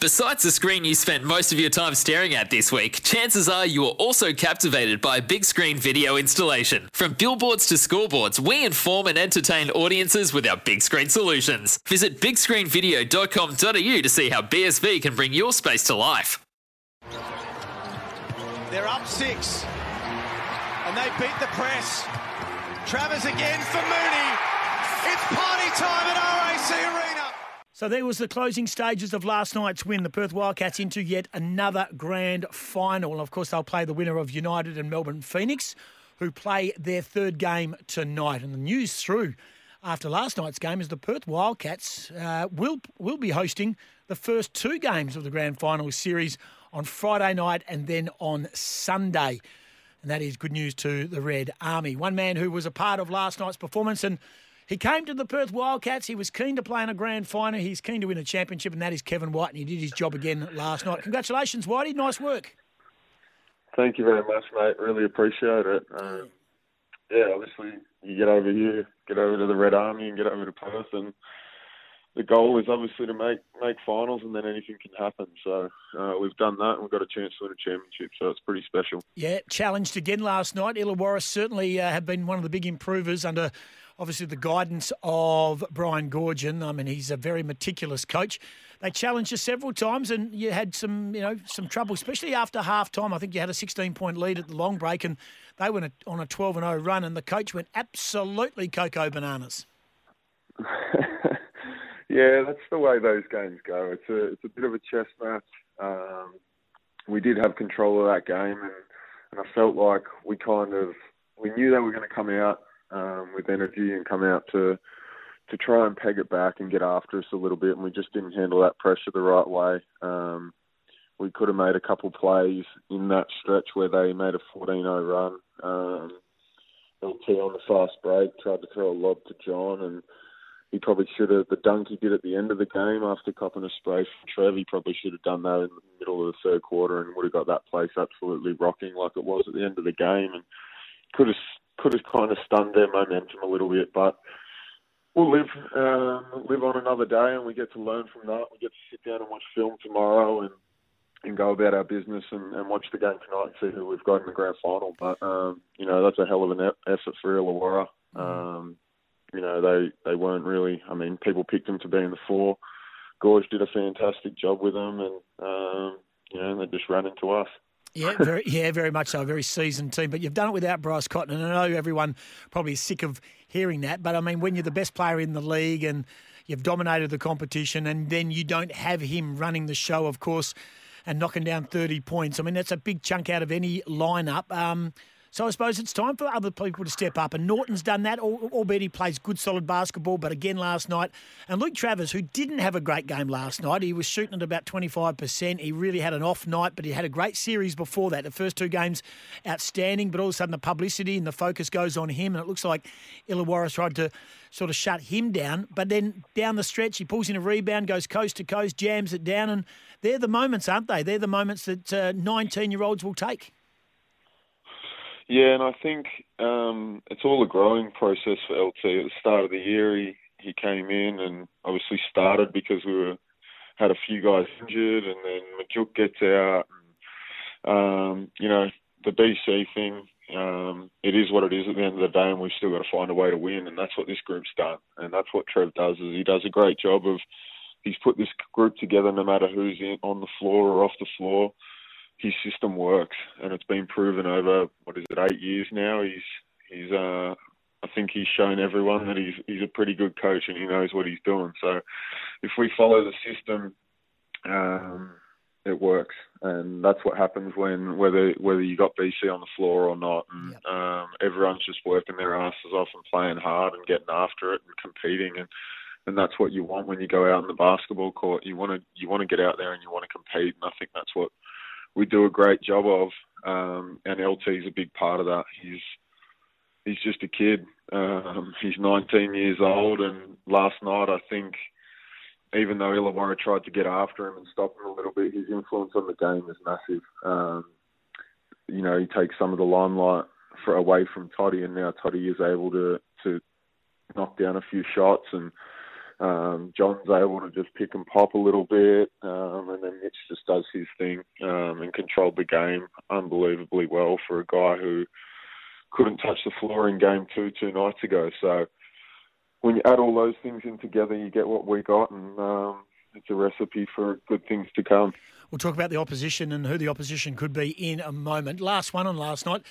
Besides the screen you spent most of your time staring at this week, chances are you were also captivated by a big screen video installation. From billboards to scoreboards, we inform and entertain audiences with our big screen solutions. Visit bigscreenvideo.com.au to see how BSV can bring your space to life. They're up six, and they beat the press. Travers again for Mooney. It's party time at RAC Arena. So there was the closing stages of last night's win. The Perth Wildcats into yet another grand final. And of course, they'll play the winner of United and Melbourne Phoenix, who play their third game tonight. And the news through after last night's game is the Perth Wildcats uh, will will be hosting the first two games of the grand final series on Friday night and then on Sunday. And that is good news to the Red Army. One man who was a part of last night's performance and he came to the Perth Wildcats. He was keen to play in a grand final. He's keen to win a championship, and that is Kevin White, and he did his job again last night. Congratulations, Whitey. Nice work. Thank you very much, mate. Really appreciate it. Um, yeah, obviously, you get over here, get over to the Red Army, and get over to Perth, and the goal is obviously to make make finals, and then anything can happen. So uh, we've done that, and we've got a chance to win a championship. So it's pretty special. Yeah, challenged again last night. Illawarra certainly uh, have been one of the big improvers under obviously the guidance of Brian Goorjian. I mean, he's a very meticulous coach. They challenged you several times, and you had some, you know, some trouble, especially after half time. I think you had a 16 point lead at the long break, and they went on a 12 and 0 run, and the coach went absolutely cocoa bananas. yeah, that's the way those games go. It's a it's a bit of a chess match. Um, we did have control of that game, and, and I felt like we kind of we knew they were going to come out um, with energy and come out to to try and peg it back and get after us a little bit, and we just didn't handle that pressure the right way. Um, we could have made a couple plays in that stretch where they made a 14-0 run. Um, LT on the fast break tried to throw a lob to John, and he probably should have. The dunk he did at the end of the game after copping a spray from Trev, he probably should have done that in the middle of the third quarter and would have got that place absolutely rocking like it was at the end of the game, and could have could have kind of stunned their momentum a little bit, but we'll live um, live on another day, and we get to learn from that. We get to sit down and watch film tomorrow, and and go about our business and, and watch the game tonight and see who we've got in the grand final. But um, you know that's a hell of an effort for Illawarra. Mm-hmm. Um, you know they they weren't really. I mean, people picked them to be in the four. Goorj did a fantastic job with them, and um, you know they just ran into us. Yeah, very, yeah, very much so. A very seasoned team, but you've done it without Bryce Cotton, and I know everyone probably is sick of hearing that. But I mean, when you're the best player in the league and you've dominated the competition, and then you don't have him running the show, of course, and knocking down 30 points. I mean, that's a big chunk out of any lineup. Um, so I suppose it's time for other people to step up. And Norton's done that, albeit he plays good, solid basketball. But again, last night, and Luke Travers, who didn't have a great game last night, he was shooting at about 25%. He really had an off night, but he had a great series before that. The first two games, outstanding, but all of a sudden the publicity and the focus goes on him. And it looks like Illawarra tried to sort of shut him down. But then down the stretch, he pulls in a rebound, goes coast to coast, jams it down. And they're the moments, aren't they? They're the moments that 19 uh, year olds will take. Yeah, and I think um, it's all a growing process for LT. At the start of the year, he, he came in and obviously started because we were had a few guys injured, and then Majok gets out. And, um, you know, the BC thing, um, it is what it is at the end of the day, and we've still got to find a way to win, and that's what this group's done, and that's what Trev does. Is he does a great job of he's put this group together, no matter who's in, on the floor or off the floor his system works, and it's been proven over what is it eight years now. He's he's uh, I think he's shown everyone that he's he's a pretty good coach and he knows what he's doing. So if we follow the system, um, it works, and that's what happens when whether whether you got BC on the floor or not, and um, everyone's just working their asses off and playing hard and getting after it and competing and and that's what you want when you go out in the basketball court. You want to you want to get out there and you want to compete, and I think that's what we do a great job of. Um, and is a big part of that. He's he's just a kid. Um, he's 19 years old, and last night I think, even though Illawarra tried to get after him and stop him a little bit, his influence on the game is massive. Um, you know, he takes some of the limelight for, away from Toddy, and now Toddy is able to to knock down a few shots, and um, John's able to just pick and pop a little bit, um, Mitch just does his thing um, and controlled the game unbelievably well for a guy who couldn't touch the floor in game two two nights ago. So when you add all those things in together, you get what we got, and um, it's a recipe for good things to come. We'll talk about the opposition and who the opposition could be in a moment. Last one on last night.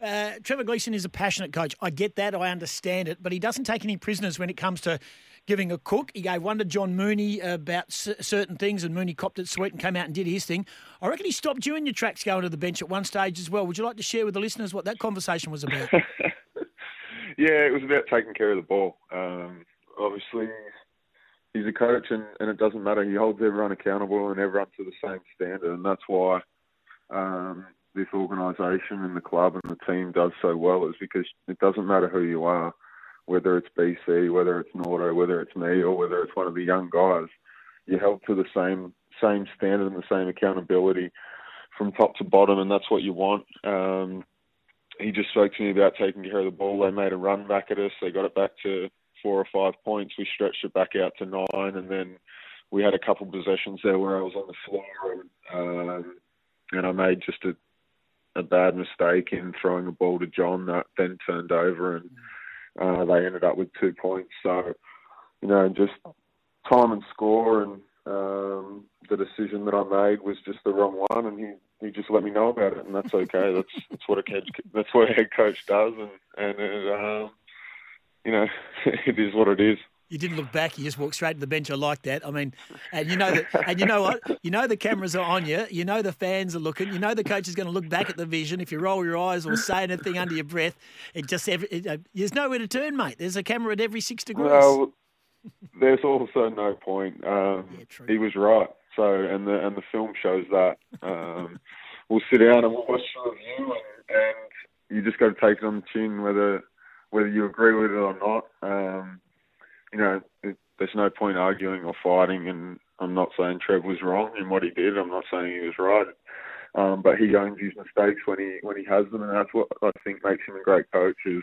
Uh, Trevor Gleeson is a passionate coach. I get that. I understand it. But he doesn't take any prisoners when it comes to giving a cook. He gave one to John Mooney about certain things, and Mooney copped it sweet and came out and did his thing. I reckon he stopped you in your tracks going to the bench at one stage as well. Would you like to share with the listeners what that conversation was about? yeah, it was about taking care of the ball. Um, obviously, he's a coach, and, and it doesn't matter. He holds everyone accountable and everyone to the same standard, and that's why um, this organisation and the club and the team does so well. Is because it doesn't matter who you are whether it's BC, whether it's Nordo, whether it's me, or whether it's one of the young guys, you're held to the same same standard and the same accountability from top to bottom, and that's what you want. Um, he just spoke to me about taking care of the ball. They made a run back at us. They got it back to four or five points. We stretched it back out to nine, and then we had a couple possessions there where I was on the floor, and, um, and I made just a a bad mistake in throwing a ball to John that then turned over and. Uh, they ended up with two points. So, you know, just time and score and um, the decision that I made was just the wrong one, and he, he just let me know about it, and that's okay. that's that's what a head that's what a head coach does, and and it, um, you know, it is what it is you didn't look back. You just walked straight to the bench. I like that. I mean, and you know that, and you know what? You know the cameras are on you. You know the fans are looking. You know the coach is going to look back at the vision. If you roll your eyes or say anything under your breath, it just every, it, uh, there's nowhere to turn, mate. There's a camera at every six degrees. Well, there's also no point. Um, yeah, he was right. So, and the and the film shows that. Um, we'll sit down and we'll watch the review, and, and you just got to take it on the chin whether whether you agree with it or not. Um, you know, there's no point arguing or fighting. And I'm not saying Trev was wrong in what he did. I'm not saying he was right. Um, but he owns his mistakes when he when he has them, and that's what I think makes him a great coach. Is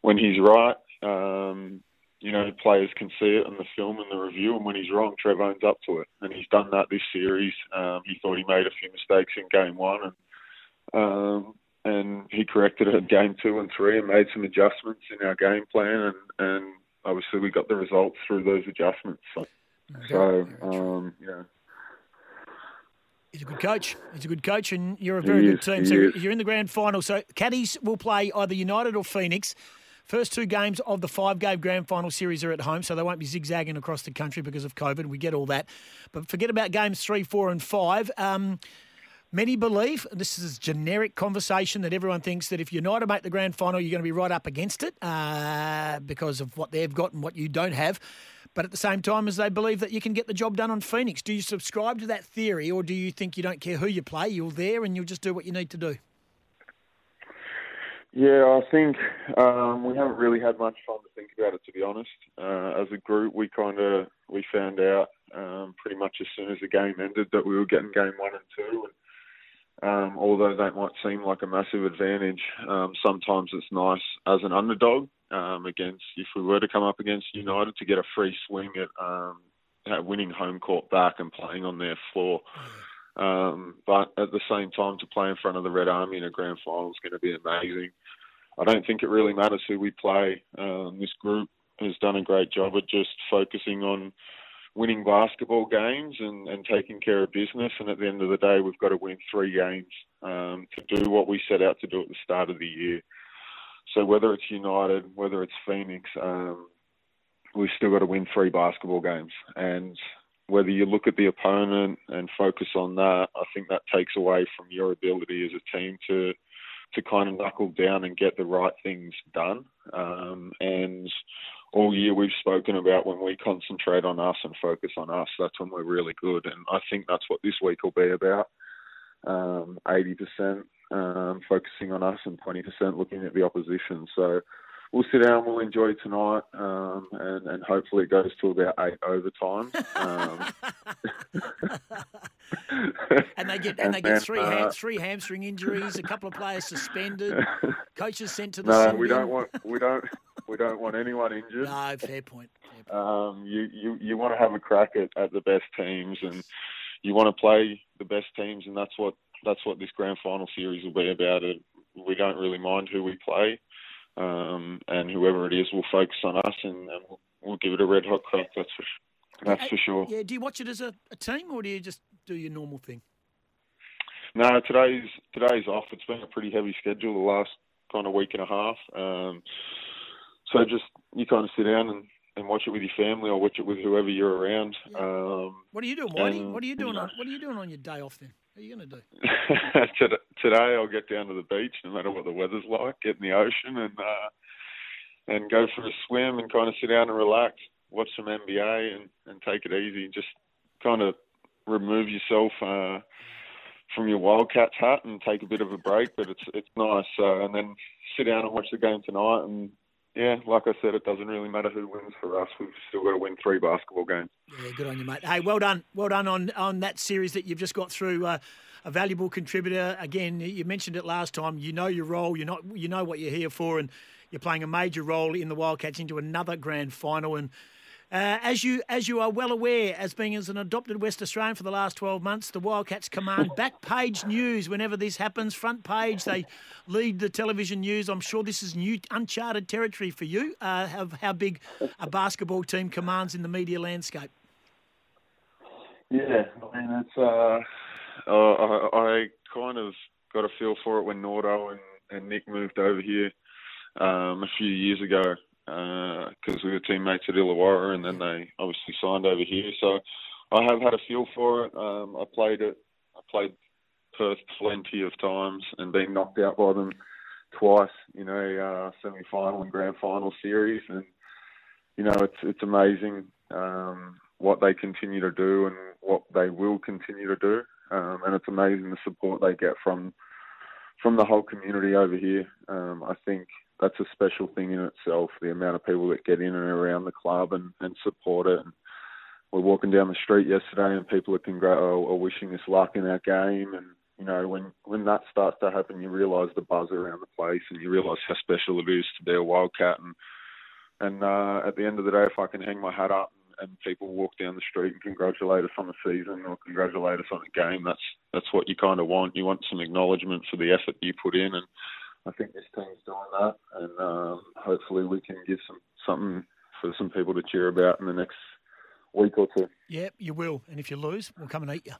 when he's right, um, you know, players can see it in the film and the review, and when he's wrong, Trev owns up to it, and he's done that this series. Um, he thought he made a few mistakes in game one, and um, and he corrected it in game two and three, and made some adjustments in our game plan, and and obviously we got the results through those adjustments. So, so um, yeah. He's a good coach. He's a good coach, and you're a very he good is, team. So is. you're in the grand final. So Caddies will play either United or Phoenix. First two games of the five game grand final series are at home, so they won't be zigzagging across the country because of COVID. We get all that. But forget about games three, four, and five. Um, Many believe, and this is a generic conversation, that everyone thinks that if United make the grand final, you're going to be right up against it uh, because of what they've got and what you don't have. But at the same time, as they believe that you can get the job done on Phoenix. Do you subscribe to that theory, or do you think you don't care who you play, you're there and you'll just do what you need to do? Yeah, I think um, we haven't really had much time to think about it, to be honest. Uh, as a group, we kind of we found out um, pretty much as soon as the game ended that we were getting game one and two, and um, although that might seem like a massive advantage, um, sometimes it's nice as an underdog um, against if we were to come up against United to get a free swing at, um, at winning home court back and playing on their floor. Um, but at the same time, to play in front of the Red Army in a grand final is going to be amazing. I don't think it really matters who we play. Um, this group has done a great job at just focusing on winning basketball games and, and taking care of business. And at the end of the day, we've got to win three games um, to do what we set out to do at the start of the year. So whether it's United, whether it's Phoenix, um, we've still got to win three basketball games. And whether you look at the opponent and focus on that, I think that takes away from your ability as a team to to kind of knuckle down and get the right things done. Um, and all year we've spoken about when we concentrate on us and focus on us, that's when we're really good. And I think that's what this week will be about. Um, 80% um, focusing on us and 20% looking at the opposition. So we'll sit down, we'll enjoy tonight, um, and, and hopefully it goes to about eight overtime. Um, and they get and, and they get three uh, three hamstring injuries, a couple of players suspended, coaches sent to the. No, we don't want we don't we don't want anyone injured. No, fair point. Fair point. Um, you, you you want to have a crack at, at the best teams, and you want to play the best teams, and that's what that's what this grand final series will be about. It we don't really mind who we play, um, and whoever it is will focus on us, and, and we'll, we'll, give it a red hot crack. That's for that's for sure. Yeah. Do you watch it as a, a team, or do you just do your normal thing? No, today's today's off. It's been a pretty heavy schedule the last kind of week and a half. Um, so just you kind of sit down and, and watch it with your family or watch it with whoever you're around. Yeah. Um, what are you doing, Whitey? What are you doing? On, what are you doing on your day off then? What are you going to do? Today I'll get down to the beach, no matter what the weather's like, get in the ocean and uh, and go for a swim and kind of sit down and relax, watch some NBA and, and take it easy. Just kind of remove yourself uh, from your Wildcats hat and take a bit of a break. But it's it's nice. Uh, and then sit down and watch the game tonight and yeah, like I said, it doesn't really matter who wins for us. We've still got to win three basketball games. Yeah, good on you, mate. Hey, well done, well done on on that series that you've just got through. Uh, a valuable contributor. Again, you mentioned it last time. You know your role. You know you know what you're here for, and you're playing a major role in the Wildcats into another grand final. And uh, as you as you are well aware, as being as an adopted West Australian for the last 12 months, the Wildcats command back page news whenever this happens. Front page, they lead the television news. I'm sure this is new, uncharted territory for you. Uh, how, how big a basketball team commands in the media landscape? Yeah, I mean it's. Uh, I, I kind of got a feel for it when Nordo and, and Nick moved over here um, a few years ago because uh, we were teammates at Illawarra, and then they obviously signed over here. So I have had a feel for it. Um, I played it. I played Perth plenty of times and been knocked out by them twice. in a uh, semi-final and grand final series, and you know it's it's amazing um, what they continue to do and what they will continue to do, um, and it's amazing the support they get from from the whole community over here. Um, I think that's a special thing in itself. The amount of people that get in and around the club and, and support it. And we're walking down the street yesterday, and people are, congr- are, are wishing us luck in our game. And you know, when when that starts to happen, you realise the buzz around the place, and you realise how special it is to be a Wildcat. And and uh, at the end of the day, if I can hang my hat up and people walk down the street and congratulate us on the season or congratulate us on the game, that's that's what you kind of want. You want some acknowledgement for the effort you put in, and I think this team's doing that, and um, hopefully we can give some something for some people to cheer about in the next week or two. Yeah, you will, and if you lose, we'll come and eat you.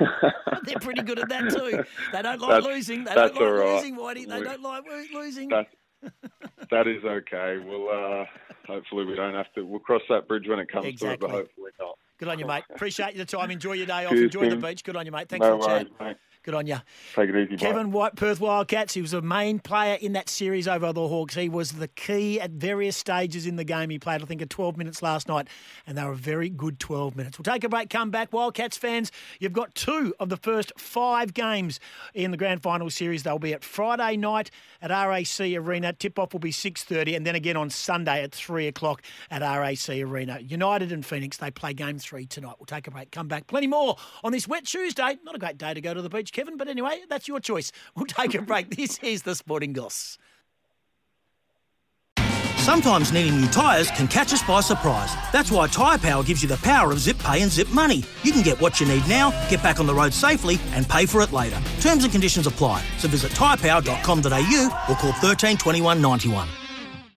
They're pretty good at that too. They don't like that's, losing. They don't like right. losing, Whitey. They we, don't like losing. That, that is okay. We'll uh, hopefully we don't have to. We'll cross that bridge when it comes exactly. to it, but hopefully not. Good on you, mate. Appreciate your time. Enjoy your day off. Cheers, Enjoy Tim. the beach. Good on you, mate. Thanks no for the chat. Mate. Good on you. Take it easy. Kevin White, Perth Wildcats. He was a main player in that series over the Hawks. He was the key at various stages in the game. He played, I think, at 12 minutes last night, and they were a very good 12 minutes. We'll take a break, come back. Wildcats fans, you've got two of the first five games in the grand final series. They'll be at Friday night at RAC Arena. Tip-off will be 6.30, and then again on Sunday at 3 o'clock at RAC Arena. United and Phoenix, they play game three tonight. We'll take a break, come back. Plenty more on this wet Tuesday. Not a great day to go to the beach. Kevin. But anyway, that's your choice. We'll take a break. this is the Sporting Goss. Sometimes needing new tyres can catch us by surprise. That's why Tyre Power gives you the power of zip pay and zip money. You can get what you need now, get back on the road safely, and pay for it later. Terms and conditions apply. So visit tyrepower.com.au or call 13 21 91.